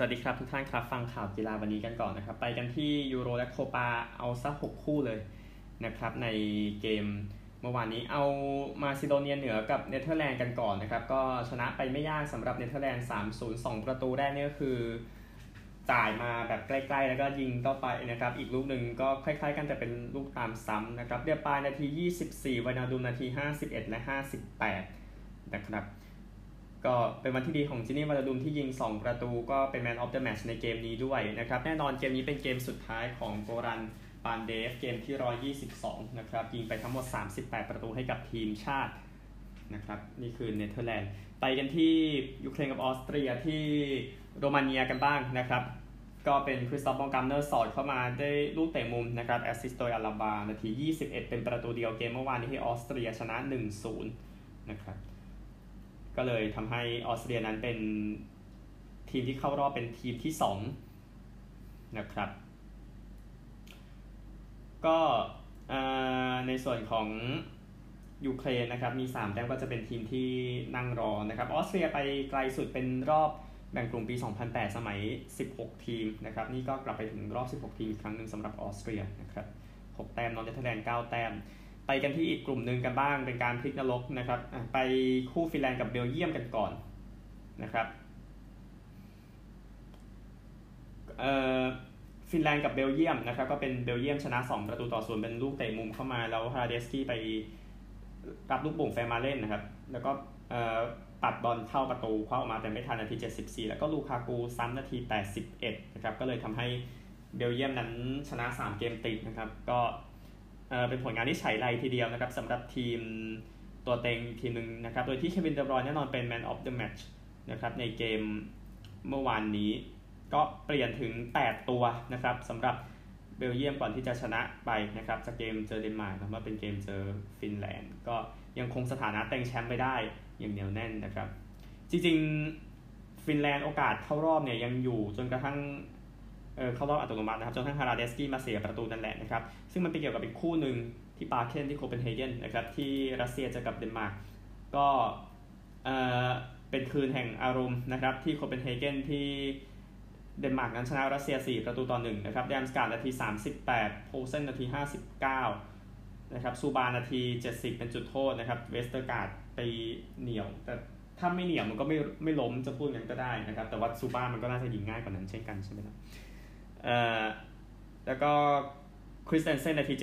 สวัสดีครับทุกท่านครับ ฟังข่าวกีฬาวันนี้กันก่อนนะครับ ไปกันที่ยูโรและโคปาเอาสักหกคู่เลยนะครับ ในเกมเมื่อวานนี้เอามาซิโดเนียเหนือกับเนเธอร์แลนด์กันก่อนนะครับ ก็ชนะไปไม่ยากสำหรับเนเธอร์แลนด์3 0 2 ประตูแรกนี่ก็คือจ่ายมาแบบใกล้ๆ แล้วก็ยิงเข้าไปนะครับ อีกลูกหนึ่งก็คล้ายๆ กันแต่เป็นลูกตามซ้ำนะครับเรียปลายนาที 24ไวนัลดุมนาที 51 และ 58 นะครับ ก็เป็นวันที่ดีของจินี่ ไวนัลดุมที่ยิง 2 ประตูก็เป็น man of the match ในเกมนี้ด้วยนะครับแน่นอนเกมนี้เป็นเกมสุดท้ายของโกรันปานเดฟเกมที่ 122 นะครับยิงไปทั้งหมด 38 ประตูให้กับทีมชาตินะครับนี่คือเนเธอร์แลนด์ไปกันที่ยูเครนกับออสเตรียที่โรมาเนียกันบ้างนะครับก็เป็นคริสตอฟ เบามการ์ตเนอร์สอดเข้ามาได้ลูกเตะมุมนะครับ assist โดยอลาบานาที 21 เป็นประตูเดียวเกมเมื่อวานนี้ที่ออสเตรียชนะ 1-0 นะครับ ก็เลยทำให้ออสเตรียนั้นเป็นทีมที่เข้ารอบเป็นทีมที่สองนะครับ ก็ในส่วนของยูเครนนะครับมี 3 แต้มก็จะเป็นทีมที่นั่งรอนะครับออสเตรียไปไกลสุดเป็นรอบแบ่งกลุ่มปี 2008 สมัย 16 ทีมนะครับนี่ก็กลับไปถึงรอบ 16 ทีมอีกครั้งหนึ่งสำหรับออสเตรียนะครับ 6 แต้มนอร์เทอร์แลนด์ 9 แต้ม ไปกันที่อีกกลุ่มหนึ่งกันบ้างเป็นการพลิกนรกนะครับไปคู่ฟินแลนด์กับเบลเยียมกันก่อนนะครับฟินแลนด์กับเบลเยียมนะครับก็เป็นเบลเยียมชนะ 2 ประตูต่อศูนย์เป็นลูกเตะมุมเข้ามาแล้วฮราเดคกี้ไปรับลูกของแฟร์มาเล่นนะครับ แล้วก็ปัดบอลเข้าประตูคว้าออกมาแต่ไม่ทันนาที 74 แล้วก็ลูคากูซ้ำนาที 81 นะครับก็เลยทำให้เบลเยียมนั้นชนะ 3 เกมติดนะครับ ก็ เป็นผลงานที่ใช้ไรทีเดียวนะครับสำหรับทีมตัวเต็งทีมหนึ่งนะครับ โดยที่เควินเดบรอยแน่นอนเป็น Man of the Match นะครับในเกมเมื่อวานนี้ ก็เปลี่ยนถึง 8 ตัวนะครับสำหรับเบลเยียมก่อนที่จะชนะไปนะครับจากเกมเจอเดนมาร์กนะว่าเป็นเกมเจอฟินแลนด์ ก็ยังคงสถานะเต็งแชมป์ไปได้อย่างเหนียวแน่นนะครับ จริงๆ ฟินแลนด์โอกาสเข้ารอบเนี่ยยังอยู่จนกระทั่ง เออเข้ารอบอัตโนมัตินะครับจนทั้งฮราเดคกี้มาเสียประตูนั่นแหละนะครับซึ่งมันไปเกี่ยวกับอีกคู่หนึ่งที่ปาร์เคนที่โคเปนเฮเกนนะครับที่รัสเซียจะกับเดนมาร์กก็เออเป็นคืนแห่งอารมณ์นะครับที่โคเปนเฮเกนที่เดนมาร์กนั้นชนะรัสเซีย 4 ประตูต่อ1นะครับดัมส์การ์ดนาที 38 โพลเซ่นนาที 59นะครับซูบ้านาที 70 เป็นจุดโทษนะครับเวสเตอร์การ์ดไปเหนียว แต่ถ้าไม่เหนียวมันก็ไม่ไม่ล้มจะพูดงั้นก็ได้นะครับแต่ว่าซูบามันก็น่าจะยิงง่ายกว่านั้นเช่นกันใช่ไหมครับ อ่อแล้วก็คริสเตนเซนนาที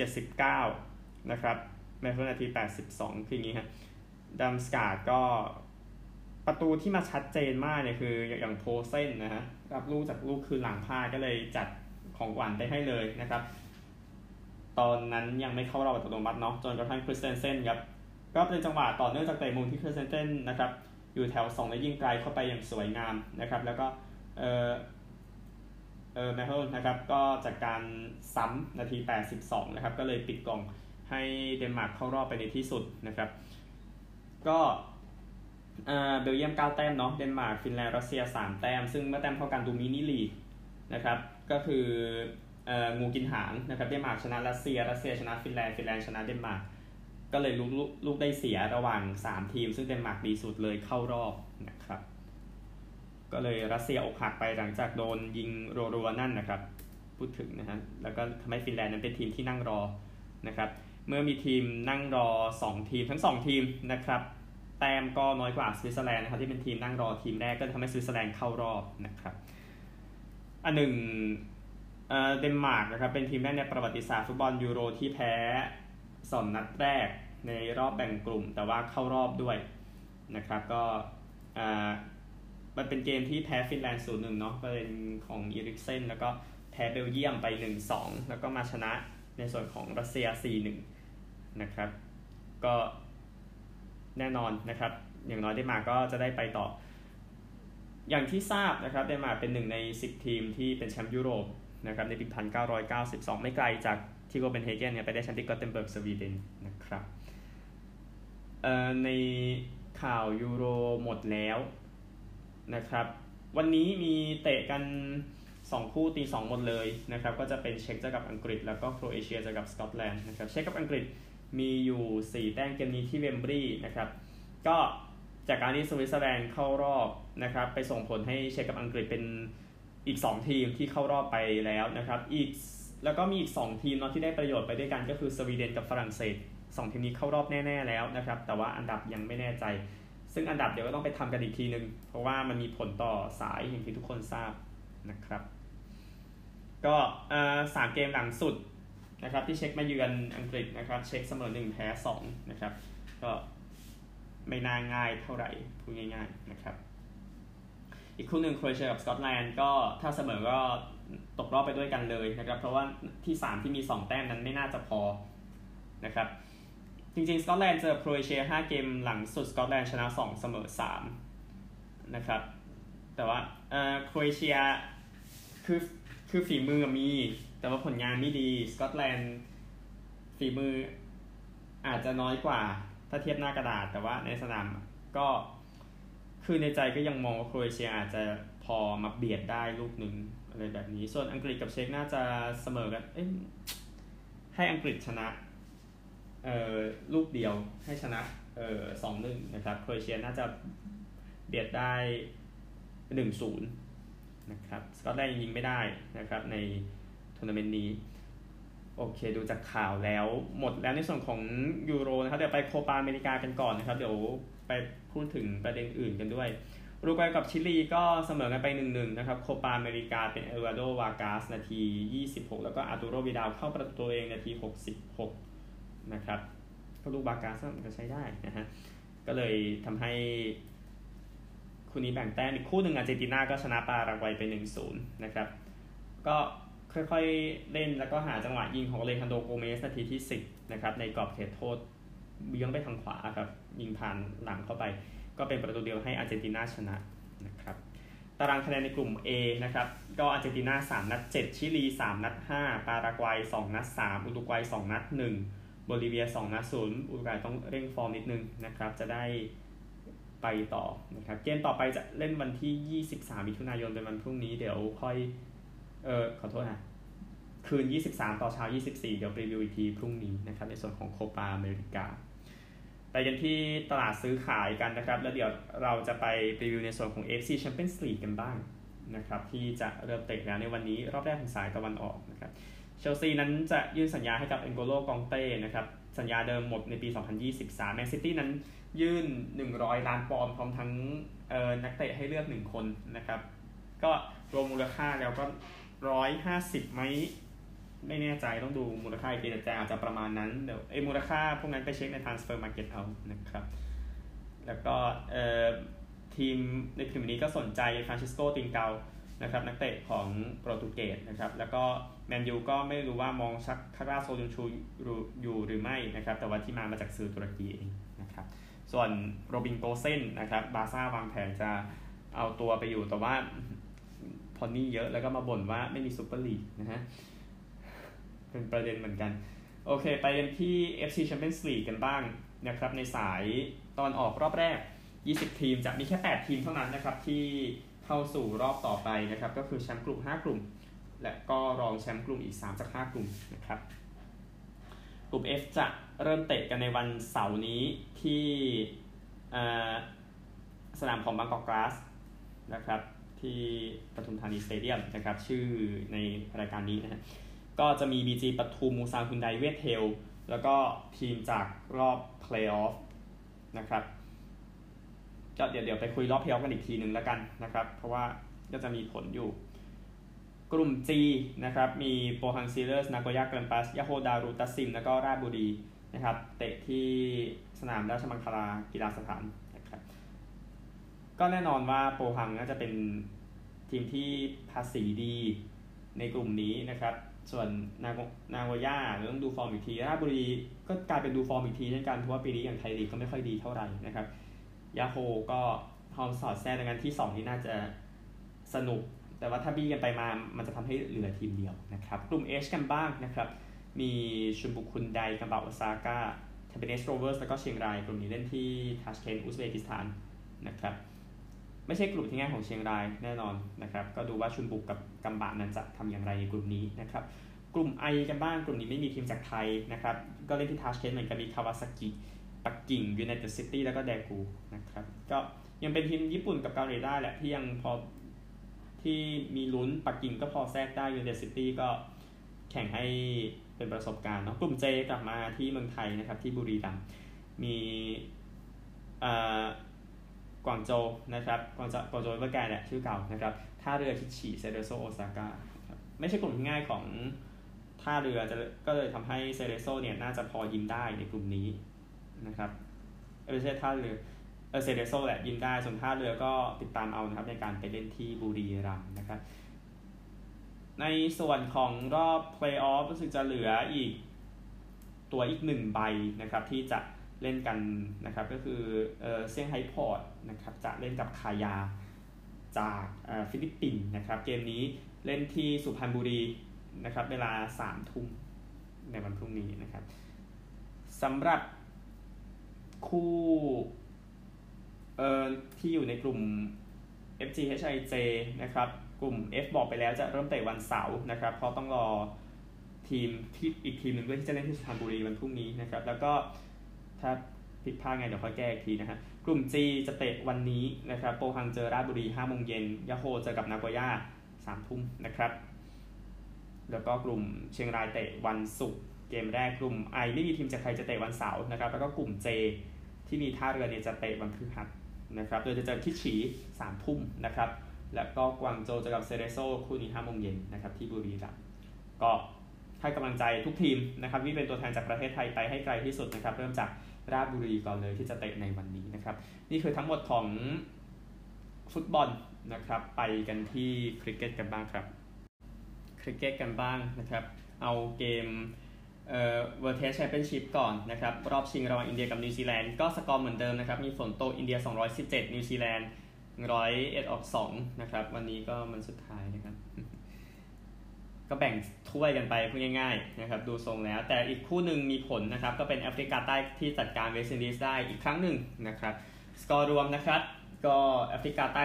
79 นะครับเมห์เล่นาที 82 คืออย่างนี้ฮะดัมส์การ์ดก็ประตูที่มาชัดเจนมากเนี่ยคืออย่างโพลเซ่นนะฮะรับลูกจากลูกคือหลังพาก็เลยจัดของหวานไปให้เลยนะครับ ตอนนั้นยังไม่เข้ารอบอัตโนมัติเนาะจนกระทั่งคริสเตนเซนครับก็เป็นจังหวะต่อเนื่องจากเตะมุมที่คริสเตนเซนนะครับอยู่แถว2และยิงไกลเข้าไปอย่างสวยงามนะครับ แล้วก็เอ่อ เออเมห์เล่นะครับก็จากการซ้ำนาที 82 นะครับ ก็เลยปิดกล่องให้เดนมาร์กเข้ารอบไปในที่สุดนะครับ ก็เบลเยียม 9 แต้มเนาะเดนมาร์กฟินแลนด์รัสเซีย 3 แต้ม ซึ่งเมื่อแต้มเท่ากันดูมินิลีกนะครับ ก็คืองูกินหางนะครับเดนมาร์กชนะรัสเซียรัสเซียชนะฟินแลนด์ฟินแลนด์ชนะเดนมาร์กก็เลยลูกลูกได้เสียระหว่าง 3 ทีม ซึ่งเดนมาร์กดีสุดเลยเข้ารอบนะครับ ก็เลยรัสเซียอกหักไปหลังจากโดนยิงรัวๆนั่นนะครับ พูดถึงนะฮะแล้วก็ทำให้ฟินแลนด์นั้นเป็นทีมที่นั่งรอนะครับ เมื่อมีทีมนั่งรอ 2 ทีมทั้ง 2 ทีมนะครับ แต้มก็น้อยกว่าสวิตเซอร์แลนด์นะครับที่เป็นทีมนั่งรอทีมแรกก็ทำให้สวิตเซอร์แลนด์เข้ารอบนะครับ อันหนึ่งเดนมาร์กนะครับเป็นทีมแรกในประวัติศาสตร์ฟุตบอลยูโรที่แพ้สองนัดแรกในรอบแบ่งกลุ่ม แต่ว่าเข้ารอบด้วยนะครับ ก็ มันเป็นเกมที่แพ้ฟินแลนด์ศูนย์หนึ่งเนาะเป็นของอีริกเซนแล้วก็แพ้เบลเยียมไป 1-2 แล้วก็มาชนะในส่วนของรัสเซีย 4-1 นะครับ ก็แน่นอนนะครับ อย่างน้อยเดนมาร์กก็จะได้ไปต่อ อย่างที่ทราบนะครับเดนมาร์กเป็นหนึ่งใน 10 ทีมที่เป็นแชมป์ยุโรปนะครับในปี 1992 ไม่ไกลจากที่โกเปนเฮเกนเนี่ยไปได้แชมป์ที่กอตเทนเบิร์กสวีเดนนะครับในข่าวยูโรหมดแล้ว นะครับ วันนี้มีเตะกัน 2 คู่ตี 2 หมดเลยนะครับ ก็จะเป็นเช็กเจอกับอังกฤษ แล้วก็โครเอเชียเจอกับสกอตแลนด์นะครับ เช็กกับอังกฤษมีอยู่ 4 แต้มเกมนี้ที่เวมบลีย์นะครับ ก็จากการที่สวิตเซอร์แลนด์เข้ารอบนะครับ ไปส่งผลให้เช็กกับอังกฤษเป็นอีก 2 ทีมที่เข้ารอบไปแล้วนะครับ อีกแล้วก็มีอีก 2 ทีมเนาะที่ได้ประโยชน์ไปด้วยกันก็คือสวีเดนกับฝรั่งเศส 2 ทีมนี้เข้ารอบแน่ ๆ แล้วนะครับ แต่ว่าอันดับยังไม่แน่ใจ ซึ่งอันดับเดี๋ยวก็ต้องไปทำกันอีกทีนึง เพราะว่ามันมีผลต่อสายอย่างที่ทุกคนทราบนะครับ ก็สามเกมหลังสุดนะครับที่เช็คมาเยือนอังกฤษนะครับ เช็คเสมอหนึ่งแพ้สองนะครับ ก็ไม่น่าง่ายเท่าไหร่พูดง่ายๆนะครับ อีกคู่หนึ่งโครเอเชียกับสกอตแลนด์ก็ถ้าเสมอก็ตกรอบไปด้วยกันเลยนะครับ เพราะว่าที่ 3 ที่มี 2 แต้มนั้นไม่น่าจะพอนะครับ จริงๆ สกอตแลนด์เจอโครเอเชีย5เกมหลังสุดสกอตแลนด์ชนะ 2 เสมอ 3 นะครับ แต่ว่าโครเอเชียคือคือฝีมือมี แต่ว่าผลงานไม่ดี สกอตแลนด์ฝีมืออาจจะน้อยกว่าถ้าเทียบหน้ากระดาษ แต่ว่าในสนามก็คือในใจก็ยังมองว่าโครเอเชียอาจจะพอมาเบียดได้ลูกหนึ่งอะไรแบบนี้ ส่วนอังกฤษกับเช็กน่าจะเสมอกัน เอ้ให้อังกฤษชนะ ลูกเดียวให้ชนะเอ่อสองหนึ่งนะครับโครเอเชียน่าจะเบียดได้หนึ่งศูนย์นะครับสกอตแลนด์ยิงไม่ได้นะครับในทัวร์นาเมนต์นี้โอเคดูจากข่าวแล้วหมดแล้วในส่วนของยูโรนะครับเดี๋ยวไปโคปาอเมริกากันก่อนนะครับ เดี๋ยวไปพูดถึงประเด็นอื่นกันด้วยอุรุกวัยกับชิลีก็เสมอกันไป 1-1 นะครับโคปาอเมริกาเป็นเอดูอาร์โดวาร์กัสนาที 26 แล้วก็อาร์ตูโรวิดาลเข้าประตูตัวเองนาที 66 นะครับก็ลูกวาร์กัสก็ใช้ได้นะฮะก็เลยทำให้คู่นี้แบ่งแต้มอีกคู่หนึ่งอาร์เจนตินาก็ชนะปารากวัยไป1-0นะครับ ก็ค่อยๆเล่นแล้วก็หาจังหวะยิงของเลคันโดโกเมสนาทีที่ 10นะครับในกรอบเขตโทษเบี้ยงไปทางขวาครับยิงผ่านหลังเข้าไป ก็เป็นประตูเดียวให้อาร์เจนตินาชนะนะครับตารางคะแนนในกลุ่ม A นะครับก็อาร์เจนตินา3นัด7ชิลี 3 นัด 5 ปารากวัย 2 นัด 3 อุรุกวัย 2 นัด 1 โบลิเวีย2นัด0อุรุกวัยต้องเร่งฟอร์มนิดนึงนะครับ จะได้ไปต่อนะครับ เกมต่อไปจะเล่นวันที่ 23 มิถุนายนเป็นวันพรุ่งนี้เดี๋ยวค่อยเออขอโทษนะคืน 23 ต่อเช้า 24 เดี๋ยวรีวิวอีกทีพรุ่งนี้นะครับ ในส่วนของโคปาอเมริกา ไปกันที่ตลาดซื้อขายกันนะครับ แล้วเดี๋ยวเราจะไปรีวิวในส่วนของ FC Champions League กันบ้างนะครับ ที่จะเริ่มเตะแล้วในวันนี้รอบแรกของสายตะวันออกนะครับ เชลซีนั้นจะยื่นสัญญาให้กับเอ็นโกโลกองเต้นะครับสัญญาเดิมหมดในปี 2023 แมนซิตี้นั้นยื่น 100 ล้านปอนด์พร้อมทั้งนักเตะให้เลือก 1 คนนะครับ ก็รวมมูลค่าแล้วก็ 150ไหมไม่แน่ใจต้องดูมูลค่าอีกทีแต่อาจจะประมาณนั้นเดี๋ยวไอ้มูลค่าพวกนั้นไปเช็คใน transfer market เอานะครับ แล้วก็ทีมในทีมนี้ก็สนใจฟรานซิสโกตรินเกา นะครับนักเตะของโปรตุเกสนะครับแล้วก็แมนยูก็ไม่รู้ว่ามองชาลาร์โซยุนชูอยู่หรือไม่นะครับแต่ว่าที่มามาจากสื่อตุรกีเองนะครับส่วนโรบินโกเซนส์นะครับบาร์ซ่าวางแผนจะเอาตัวไปอยู่แต่ว่าพอนี่เยอะแล้วก็มาบ่นว่าไม่มีซูเปอร์ลีกนะฮะเป็นประเด็นเหมือนกัน โอเค ไปกันที่ AFC Champions League กันบ้างนะครับในสายตะวันออกรอบแรก 20 ทีมจะมีแค่ 8 ทีมเท่านั้นนะครับที่ เข้าสู่รอบต่อไปนะครับ ก็คือแชมป์กลุ่ม 5 กลุ่ม และก็รองแชมป์กลุ่มอีก 3 จาก 5 กลุ่มนะครับ กลุ่ม F จะเริ่มเตะกันในวันเสาร์นี้ที่สนามของบางกอกกล๊าสนะครับ ที่ปทุมธานีสเตเดียมนะครับ ชื่อในรายการนี้นะฮะก็จะมี BG ปทุมอุลซานฮุนไดเวียตเทล แล้วก็ทีมจากรอบเพลย์ออฟนะครับ ก็เดี๋ยวเดี๋ยวไปคุยรอบเพลย์ออฟกันอีกทีหนึ่งแล้วกันนะครับ เพราะว่าก็จะมีผลอยู่ กลุ่ม G นะครับ มีโปฮังสตีลเลอร์ส นาโกย่าแกรมปัสยะโฮร์ดารุลทักซิม แล้วก็ราชบุรีนะครับ เตะที่สนามราชมังคลากีฬาสถานนะครับ ก็แน่นอนว่าโปฮังน่าจะเป็นทีมที่ภาษีดีในกลุ่มนี้นะครับ ส่วนนางนางวย่าต้องดูฟอร์มอีกทีราชบุรีก็กลายเป็นดูฟอร์มอีกทีเช่นกันเพราะว่าปีนี้อย่างไทยลีกก็ไม่ค่อยดีเท่าไหร่นะครับ ยะโฮร์ก็พร้อมสอดแทรกดังนั้นที่ 2 ที่น่าจะสนุก แต่ว่าถ้าบี้กันไปมา มันจะทำให้เหลือทีมเดียวนะครับ กลุ่ม H กันบ้างนะครับ มีชุนบุกฮุนไดกัมบะโอซาก้าแทมปิเนสโรเวอร์สแล้วก็เชียงรายกลุ่มนี้เล่นที่ทาชเคนต์อุซเบกิสถานนะครับ ไม่ใช่กลุ่มที่ง่ายของเชียงรายแน่นอนนะครับ ก็ดูว่าชุนบุกกับกัมบะนั้นจะทำอย่างไรในกลุ่มนี้นะครับ กลุ่ม I กันบ้างกลุ่มนี้ไม่มีทีมจากไทยนะครับ ก็เล่นที่ทาชเคนต์เหมือนกันมีคาวาซากิ ปักกิ่งยูไนเต็ดซิตี้แล้วก็แทกูนะครับ ก็ยังเป็นทีมญี่ปุ่นกับเกาหลีได้แหละที่ยังพอที่มีลุ้นปักกิ่งก็พอแทรกได้ยูเนเต็ดซิตี้ก็แข่งให้เป็นประสบการณ์เนาะกลุ่ม J กลับมาที่เมืองไทยนะครับที่บุรีรัมย์มีกวางโจวนะครับกวางโจวกวางโจวเอเวอร์แกรนด์แหละชื่อเก่านะครับท่าเรือคิตฉีเซเรโซโอซาก้าไม่ใช่กลุ่มง่ายของท่าเรือจะก็เลยทำให้เซเรโซเนี่ยน่าจะพอยิงได้ในกลุ่มนี้ นะครับไม่ใช่ท่าเรือเออเซเรโซแหละยิงได้ส่วนท่าเรือก็ติดตามเอานะครับในการไปเล่นที่บุรีรัมย์นะครับ ในส่วนของรอบเพลย์ออฟรู้สึกจะเหลืออีกตัวอีกหนึ่งใบนะครับที่จะเล่นกันนะครับก็คือเอเซี่ยงไฮ้พอร์ตนะครับจะเล่นกับคายาจากฟิลิปปินส์นะครับเกมนี้เล่นที่สุพรรณบุรีนะครับเวลาสามทุ่มในวันพรุ่งนี้นะครับสำหรับ คู่เอ่อที่อยู่ในกลุ่ม FGHIJ นะครับ กลุ่ม F บอกไปแล้วจะเริ่มเตะวันเสาร์นะครับ เพราะต้องรอทีมที่อีกทีมหนึ่งด้วยที่จะเล่นที่สุพรรณบุรีวันพรุ่งนี้นะครับ แล้วก็ถ้าผิดพลาดไงเดี๋ยวค่อยแก้อีกทีนะฮะกลุ่ม G จะเตะวันนี้นะครับ โปฮังเจอราชบุรี5โมงเย็นยาโฮเจอกับนาโกย่า3ทุ่มนะครับ แล้วก็กลุ่มเชียงรายเตะวันศุกร์ เกมแรกกลุ่ม I ไม่มีทีมจากใครจะเตะวันเสาร์นะครับ แล้วก็กลุ่ม J ที่มีท่าเรือเนี่ยจะเตะวันพฤหัสนะครับ โดยจะเจอคิชี3ทุ่มนะครับ แล้วก็กวางโจเจอกับเซเรโซคู่นี้5โมงเย็นนะครับที่บุรีรัมย์ก็ให้กำลังใจทุกทีมนะครับที่เป็นตัวแทนจากประเทศไทยไปให้ไกลที่สุดนะครับ เริ่มจากราชบุรีก่อนเลยที่จะเตะในวันนี้นะครับ นี่คือทั้งหมดของฟุตบอลนะครับ ไปกันที่คริกเก็ตกันบ้างครับ คริกเก็ตกันบ้างนะครับ เอาเกม เอ่อ World Test Championship ก่อนนะครับ รอบชิงระหว่างอินเดียกับนิวซีแลนด์ก็สกอร์เหมือนเดิมนะครับ มีฝนตอินเดีย 217 นิวซีแลนด์101ออก2นะครับ วันนี้ก็วันสุดท้ายนะครับ ก็แบ่งถ้วยกันไปพูดง่ายๆนะครับ ดูทรงแล้ว แต่อีกคู่หนึ่งมีผลนะครับ ก็เป็นแอฟริกาใต้ที่จัดการเวสต์อินดีสได้อีกครั้งหนึ่งนะครับ สกอร์รวมนะครับก็แอฟริกาใต้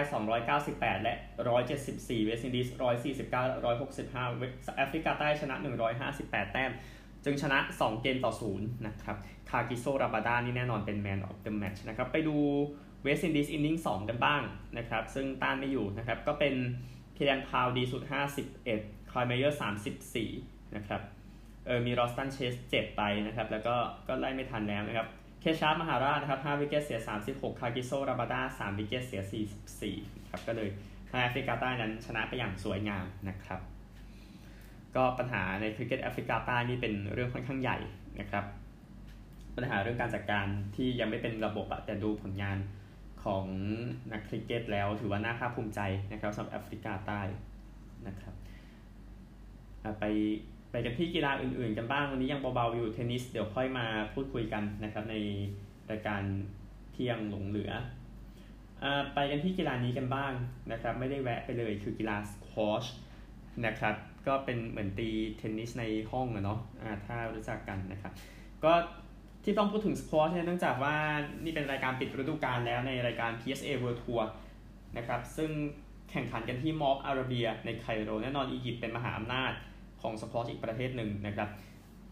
298 และ 174 เวสต์อินดีส149 165 แอฟริกาใต้ชนะ 158 แต้ม จึงชนะ 2 เกมต่อ 0 นะครับ คากิโซราบาดานี่แน่นอนเป็น man of the match นะครับ ไปดูเวสต์อินดีส inning 2กันบ้างนะครับ ซึ่งต้านไม่อยู่นะครับ ก็เป็นคีแรนพาวเวลล์ดีสุด 51ไคล์เมเยอร์สสามสิบสี่นะครับ เออมีรอสตันเชสเจ็บไปนะครับ แล้วก็ก็ไล่ไม่ทันแล้วนะครับ เคชาฟมหาราชนะครับ 5 wicket เสีย 36 คากิโซราบาดา 3 wicket เสีย 44 ครับ ก็เลยแอฟริกาใต้นั้นชนะไปอย่างสวยงามนะครับ ก็ปัญหาในคริกเก็ตแอฟริกาใต้นี่เป็นเรื่องค่อนข้างใหญ่นะครับ ปัญหาเรื่องการจัดการที่ยังไม่เป็นระบบอะแต่ดูผลงานของนักคริกเก็ตแล้วถือว่าน่าภาคภูมิใจนะครับสำหรับแอฟริกาใต้นะครับไปไปกันที่กีฬาอื่นๆ กันบ้างวันนี้ยังเบาๆอยู่เทนนิสเดี๋ยวค่อยมาพูดคุยกันนะครับในรายการเที่ยงหลงเหลืออไปกันที่กีฬานี้กันบ้างนะครับ ไม่ได้แวะไปเลยคือกีฬาสควอชนะครับ ก็เป็นเหมือนตีเทนนิสในห้องอะเนาะะถ้ารู้จักกันนะครับ ก็ที่ต้องพูดถึงสควอชเนี่ยเนื่องจากว่านี่เป็นรายการปิดฤดูกาลแล้วในรายการ PSA World Tour นะครับ ซึ่งแข่งขันกันที่ Mall of Arabia ในไคโรแน่นอนอียิปต์เป็นมหาอำนาจของสควอชอีกประเทศหนึ่งนะครับ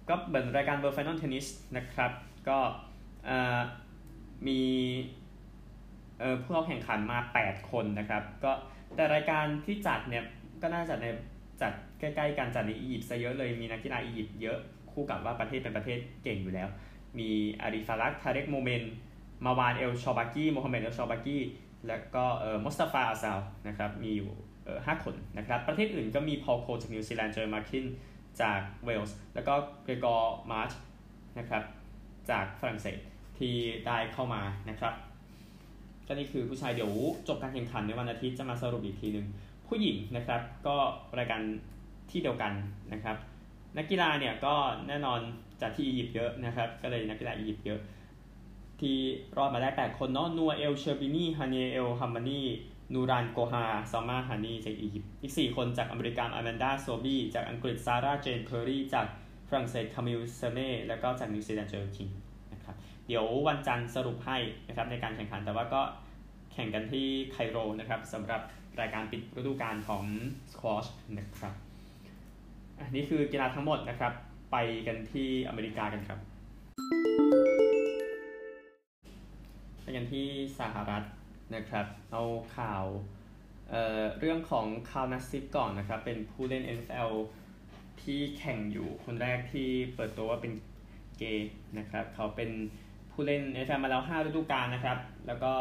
ก็เหมือนรายการ Tour Final เทนนิสนะครับ ก็มีผู้เข้าแข่งขันมา 8 คนนะครับ ก็แต่รายการที่จัดเนี่ยก็น่าจะใน จัดใกล้ๆกันจัดในอียิปต์ซะเยอะเลยมีนักกีฬาอียิปต์เยอะคู่กับว่าประเทศเป็นประเทศเก่งอยู่แล้ว มีอาลีฟารักทาเรกโมเมนมาร์วานเอลชอร์บากี้โมฮัมเหม็ดเอลชอร์บากี้แล้วก็เอ่อมุสตาฟาอาซาลนะครับมีอยู่ห้าคนนะครับประเทศอื่นก็มีพอลโคจากนิวซีแลนด์เจอมาคินจากเวลส์แล้วก็เกรกัวร์มาร์ชนะครับจากฝรั่งเศสที่ได้เข้ามานะครับก็นี่คือผู้ชายเดี๋ยวจบการแข่งขันในวันอาทิตย์จะมาสรุปอีกทีหนึ่ง ผู้หญิงนะครับก็รายการที่เดียวกันนะครับ นักกีฬาเนี่ยก็แน่นอนจากที่อียิปต์เยอะนะครับ ก็เลยนักกีฬาอียิปต์เยอะ ที่รอดมาได้ 8 คนเนาะนูร์เอลเชอร์บินีฮาเนียเอลฮัมมามีนูรานโกฮาร์ซัลมาฮานีจากอียิปต์อีก 4 คนจากอเมริกาอแมนดาโซบีจากอังกฤษซาร่าเจนเพอร์รี่จากฝรั่งเศสคามิลแซร์มแล้วก็จากนิวซีแลนด์โจเอลคิงนะครับเดี๋ยววันจันทร์สรุปให้นะครับในการแข่งขันแต่ว่าก็แข่งกันที่ไคโรนะครับสำหรับ รายการปิดฤดูกาลของสควอชนะครับอันนี้คือกีฬาทั้งหมดนะครับ ไปกันที่อเมริกากันครับไปกันที่สหรัฐนะครับ เอาข่าวเเรื่องของคาร์ลนัสซิบก่อนนะครับ เป็นผู้เล่น NFL ที่แข่งอยู่คนแรกที่เปิดตัวว่าเป็นเกย์นะครับ เขาเป็นผู้เล่น NFL มาแล้ว 5 ฤดูกาลนะครับ แล้วก็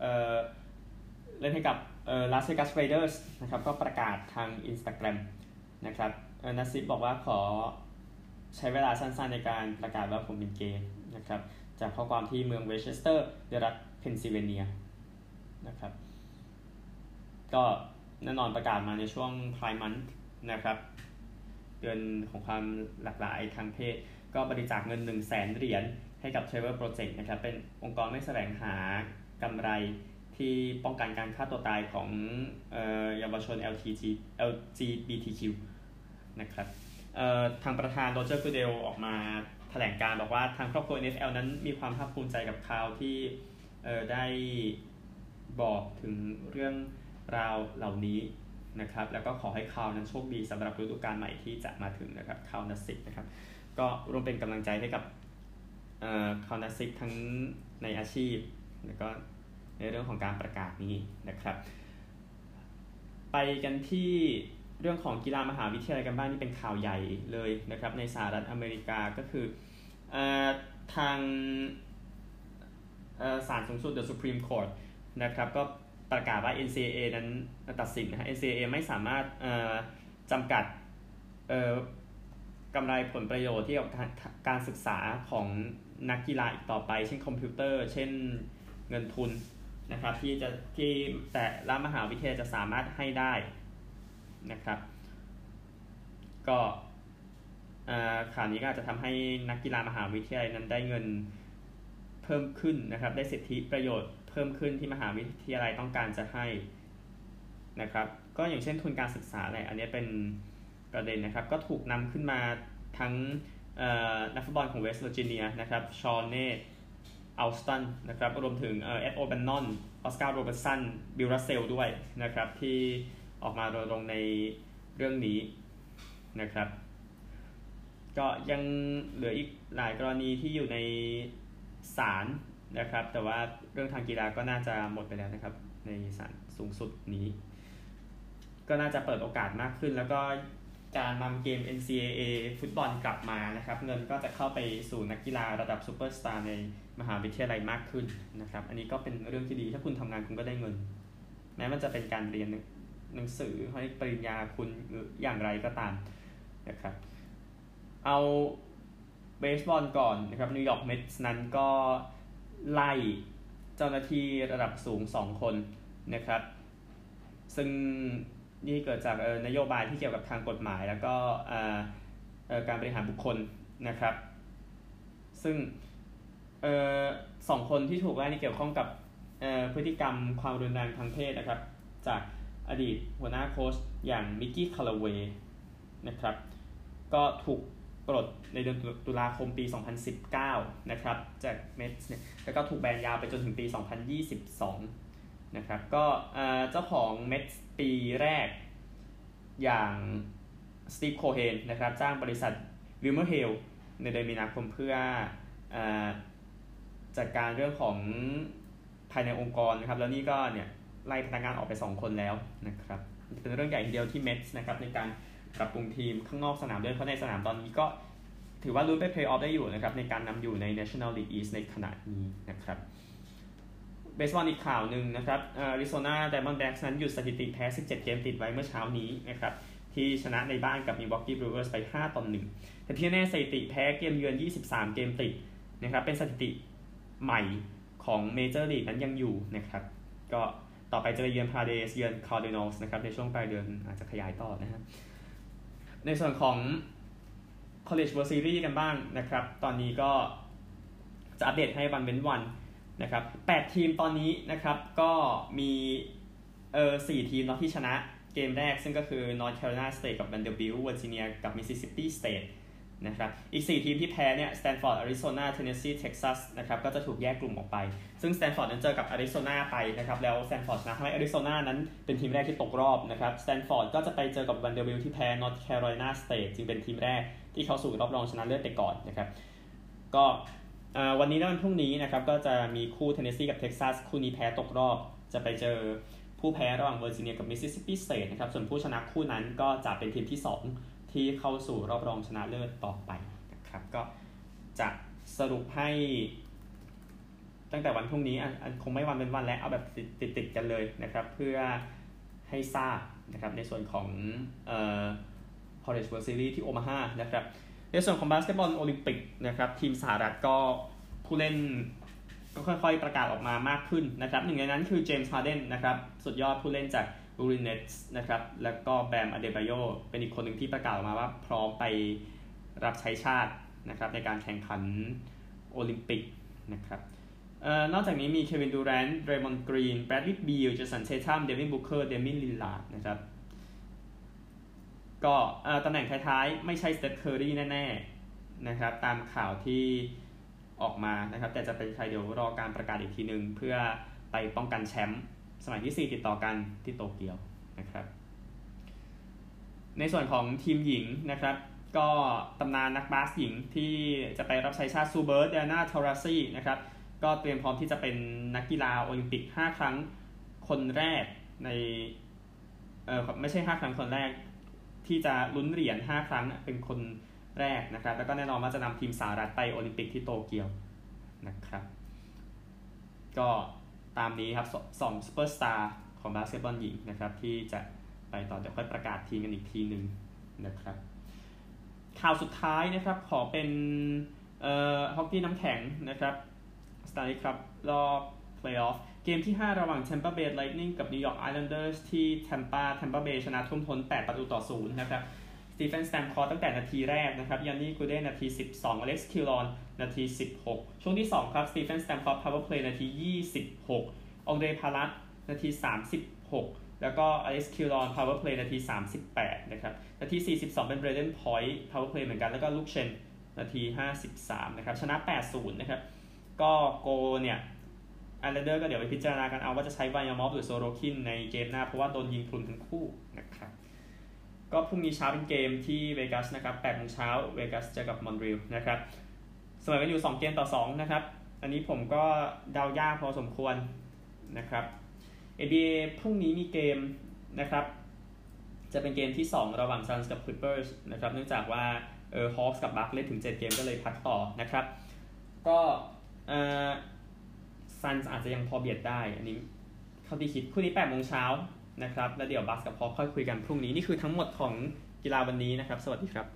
เล่นให้กับ เอ่อ Las Vegas Raiders นะครับก็ประกาศทาง Instagram นะครับเออนัสซิบบอกว่าขอใช้เวลาสั้นๆในการประกาศว่าผมเป็นเกย์นะครับจากข้อความที่เมืองเวสเชสเตอร์รัฐเพนซิลเวเนียนะครับก็แน่นอนประกาศมาในช่วงพายมันนะครับเดือนของความหลากหลายทางเพศ ก็บริจาคเงิน 1 0 0 0 0แสนเหรียญให้กับ Trevor Project นะครับเป็นองค์กรไม่แสวงหากำไร ที่ป้องกันการฆ่าตัวตายของเยาวชน LTG LGBTQ นะครับทางประธานโรเจอร์กูเดลออกมาแถลงการบอกว่าทางครอบครัว NFL นั้นมีความภาคภูมิใจกับข่าวที่ได้บอกถึงเรื่องราวเหล่านี้นะครับแล้วก็ขอให้ข่าวนั้นโชคดีสำหรับฤดูกาลใหม่ที่จะมาถึงนะครับข่าวนัสซิกนะครับก็ร่วมเป็นกำลังใจให้กับข่าวนัสซิกทั้งในอาชีพแล้วก็ ในเรื่องของการประกาศนี้นะครับ ไปกันที่เรื่องของกีฬามหาวิทยาลัยกันบ้างนี่เป็นข่าวใหญ่เลยนะครับ ในสหรัฐอเมริกาก็คืออทางศาลสูงสุด The Supreme Court นะครับก็ประกาศว่า NCAA นั้นตัดสินนะฮะ NCAA ไม่สามารถจำกัดกำไรผลประโยชน์ที่กับการศึกษาของนักกีฬาอีกต่อไป เช่นคอมพิวเตอร์ เช่นเงินทุน นะครับที่จะที่แต่ละมหาวิทยาลัยจะสามารถให้ได้นะครับ ก็ข่าวนี้ก็อาจจะทำให้นักกีฬามหาวิทยาลัยนั้นได้เงินเพิ่มขึ้นนะครับ ได้สิทธิประโยชน์เพิ่มขึ้นที่มหาวิทยาลัยต้องการจะให้นะครับ ก็อย่างเช่นทุนการศึกษาอะไรอันนี้เป็นประเด็นนะครับ ก็ถูกนำขึ้นมาทั้งนักฟุตบอลของเวสต์เวอร์จิเนียนะครับ ชอว์น อัลสตันนะครับรวมถึงเอ็ดโอแบนนอนออสการ์โรเบิร์ตสันบิลรัสเซลด้วยนะครับที่ออกมารณรงค์ในเรื่องนี้นะครับ ก็ยังเหลืออีกหลายกรณีที่อยู่ในศาลนะครับ แต่ว่าเรื่องทางกีฬาก็น่าจะหมดไปแล้วนะครับ ในศาลสูงสุดนี้ ก็น่าจะเปิดโอกาสมากขึ้นแล้วก็ การนำเกม NCAA ฟุตบอลกลับมานะครับ เงินก็จะเข้าไปสู่นักกีฬาระดับซูเปอร์สตาร์ในมหาวิทยาลัยมากขึ้นนะครับ อันนี้ก็เป็นเรื่องที่ดีถ้าคุณทำงานคุณก็ได้เงิน แม้มันจะเป็นการเรียนหนังสือให้ปริญญาคุณหรืออย่างไรก็ตามนะครับ เอาเบสบอลก่อนนะครับนิวยอร์กเมทส์นั้นก็ไล่เจ้าหน้าที่ระดับสูง 2 คนนะครับ ซึ่ง นี่เกิดจากนโยบายที่เกี่ยวกับทางกฎหมาย แล้วก็การบริหารบุคคลนะครับ ซึ่งสองคนที่ถูกไล่นี่เกี่ยวข้องกับพฤติกรรมความรุนแรงทางเพศนะครับ จากอดีตหัวหน้าโค้ชอย่างมิกกี้คัลลาเวย์นะครับ ก็ถูกปลดในเดือนตุลาคมปี 2019 นะครับ จากเมทส์เนี่ยแล้วก็ถูกแบนยาวไปจนถึงปี 2022 นะครับก็เจ้าของเมทส์ปีแรกอย่างสตีฟโคเฮนนะครับจ้างบริษัทวิลเมอร์เฮลในเดือนมีนาคมเพื่อจัดการเรื่องของภายในองค์กรนะครับ แล้วนี่ก็เนี่ยไล่พนักงานออกไป 2 คนแล้วนะครับเป็นเรื่องใหญ่ทีเดียวที่เมทส์นะครับในการปรับปรุงทีมข้างนอกสนามด้วยเพราะในสนามตอนนี้ก็ถือว่าลุ้นไปเพลย์ออฟได้อยู่นะครับในการนำอยู่ใน National League East ในขณะนี้นะครับ เบสบอลอีกข่าวหนึ่งนะครับอาริโซนาไดมอนด์แบ็กนั้นหยุดสถิติแพ้ 17 เกมติดไว้เมื่อเช้านี้นะครับที่ชนะในบ้านกับมิวอกกี้บรูเวอร์สไป 5 ต่อ 1 แต่ที่แน่สถิติแพ้เกมเยือน 23 เกมติดนะครับเป็นสถิติใหม่ของเมเจอร์ลีกนั้นยังอยู่นะครับก็ต่อไปจะไปเยือนพาเดรสเยือนคาร์ดินอลส์นะครับในช่วงปลายเดือนอาจจะขยายต่อนะครับในส่วนของ College World Series กันบ้างนะครับ ตอนนี้ก็จะอัปเดตให้วันเว้นวันนะครับ8ทีมตอนนี้นะครับก็มีเออ4ทีมเนาะที่ชนะเกมแรกซึ่งก็คือ North Carolina State กับ Vanderbilt Virginia กับ Mississippi State นะครับอีก 4 ทีมที่แพ้เนี่ย Stanford Arizona Tennessee Texas นะครับก็จะถูกแยกกลุ่มออกไป ซึ่ง Stanford นั้นเจอกับ Arizona ไปนะครับแล้ว Stanford ชนะทำให้ Arizona นั้นเป็นทีมแรกที่ตกรอบนะครับ Stanford ก็จะไปเจอกับ Vanderbilt ที่แพ้ North Carolina State จึงเป็นทีมแรกที่เข้าสู่รอบรองชนะเลิศไปก่อนนะครับก็ วันนี้และวันพรุ่งนี้นะครับก็จะมีคู่ Tennessee กับ Texas คู่นี้แพ้ตกรอบจะไปเจอผู้แพ้ระหว่างเวอร์จิเนียกับมิสซิสซิปปีสเตทนะครับส่วนผู้ชนะคู่นั้นก็จะเป็นทีมที่ 2 ที่เข้าสู่รอบรองชนะเลิศต่อไปนะครับก็จะสรุปให้ตั้งแต่วันพรุ่งนี้อะคงไม่วันเว้นวันแล้วเอาแบบติดติดกันเลยนะครับเพื่อให้ทราบนะครับในส่วนของเอ่อ College World Series ที่โอมาฮานะครับ ในส่วนของบาสเกตบอลโอลิมปิกนะครับทีมสหรัฐก็ผู้เล่นก็ค่อยๆประกาศออกมามากขึ้นนะครับหนึ่งในนั้นคือเจมส์ฮาร์เดนนะครับสุดยอดผู้เล่นจากบรูกลินเนตส์นะครับแล้วก็แบมอเดบายโยเป็นอีกคนหนึ่งที่ประกาศออกมาว่าพร้อมไปรับใช้ชาตินะครับในการแข่งขันโอลิมปิกนะครับเอ่อนอกจากนี้มีเควินดูแรนต์เดรมอนด์กรีน แบรดลีย์บิลเจสันเซทัมเดวินบุคเคอร์ เดเมียนลิลลาร์ดนะครับ ก็ตำแหน่งท้ายๆ ไม่ใช่สเต p เคอรี่แน่ๆนะครับตามข่าวที่ออกมานะครับ แต่จะเป็นใครเดี๋ยวรอการประกาศอีกทีนึง เพื่อไปป้องกันแชมป์สมัยที่ 4 ติดต่อกันที่โตเกียวนะครับ ในส่วนของทีมหญิงนะครับ ก็ตำนานนักบาสหญิงที่จะไปรับใช้ชาติซูเบิร์ดไดอานาทอราซี่นะครับ ก็เตรียมพร้อมที่จะเป็นนักกีฬาโอลิมปิก 5 ครั้งคนแรกในเออไม่ใช่ 5 ครั้งคนแรก ที่จะลุ้นเหรียญ5ครั้งเป็นคนแรกนะครับ แล้วก็แน่นอนว่าจะนำทีมสหรัฐไปโอลิมปิกที่โตเกียวนะครับ ก็ตามนี้ครับสองซูเปอร์สตาร์ของบาสเกตบอลหญิงนะครับ ที่จะไปต่อเดี๋ยวค่อยประกาศทีมกันอีกทีหนึ่งนะครับ ข่าวสุดท้ายนะครับขอเป็นเอ่อฮอกกี้น้ำแข็งนะครับสแตนลีย์คัพรอบเพลย์ออฟ เกมที่ 5 ระหว่าง Tampa Bay Lightning กับ New York Islanders ที่ Tampa Tampa Bay ชนะท่วมท้น8 ประตูต่อ 0 นะครับสตีเฟนสแตมคอสตั้งแต่นาทีแรกนะครับยานนี่กูร์ดนาที 12อเล็กซ์คิลลอร์นนาที 16 ช่วงที่ 2 ครับสตีเฟนสแตมคอส power play นาที 26 ออนเดรพาลัตนาที 36 แล้วก็อเล็กซ์คิลลอร์น power play นาที 38 นะครับ นาที 42 เป็นเบรเดนพอยต์ power play เหมือนกัน แล้วก็ลุคเชนน์นาที 53 นะครับ ชนะ 8-0 นะครับ ก็โกลเนี่ย ไอแลนเดอร์สก็เดี๋ยวไปพิจารณากันเอาว่าจะใช้วาร์ลามอฟหรือโซโรคินในเกมหน้า เพราะว่าโดนยิงพรุนทั้งคู่นะครับก็พรุ่งนี้เช้าเป็นเกมที่เวกัสนะครับ8โมงเช้าเวกัสเจอกับมอนทรีลนะครับเสมอกันอยู่ 2 เกมต่อ 2 นะครับ อันนี้ผมก็เดายากพอสมควรนะครับ NBA พรุ่งนี้มีเกมนะครับ จะเป็นเกมที่ 2 ระหว่าง Suns กับ Clippers นะครับ เนื่องจากว่าเออ Hawks กับ Bucks เล่นถึง 7 เกมก็เลยพักต่อนะครับ ก็เอ่อ ซันอาจจะยังพอเบียดได้ อันนี้เข้าที่คิดคู่นี้8โมงเช้านะครับ แล้วเดี๋ยวบัสกับพอค่อยคุยกันพรุ่งนี้ นี่คือทั้งหมดของกีฬาวันนี้นะครับ สวัสดีครับ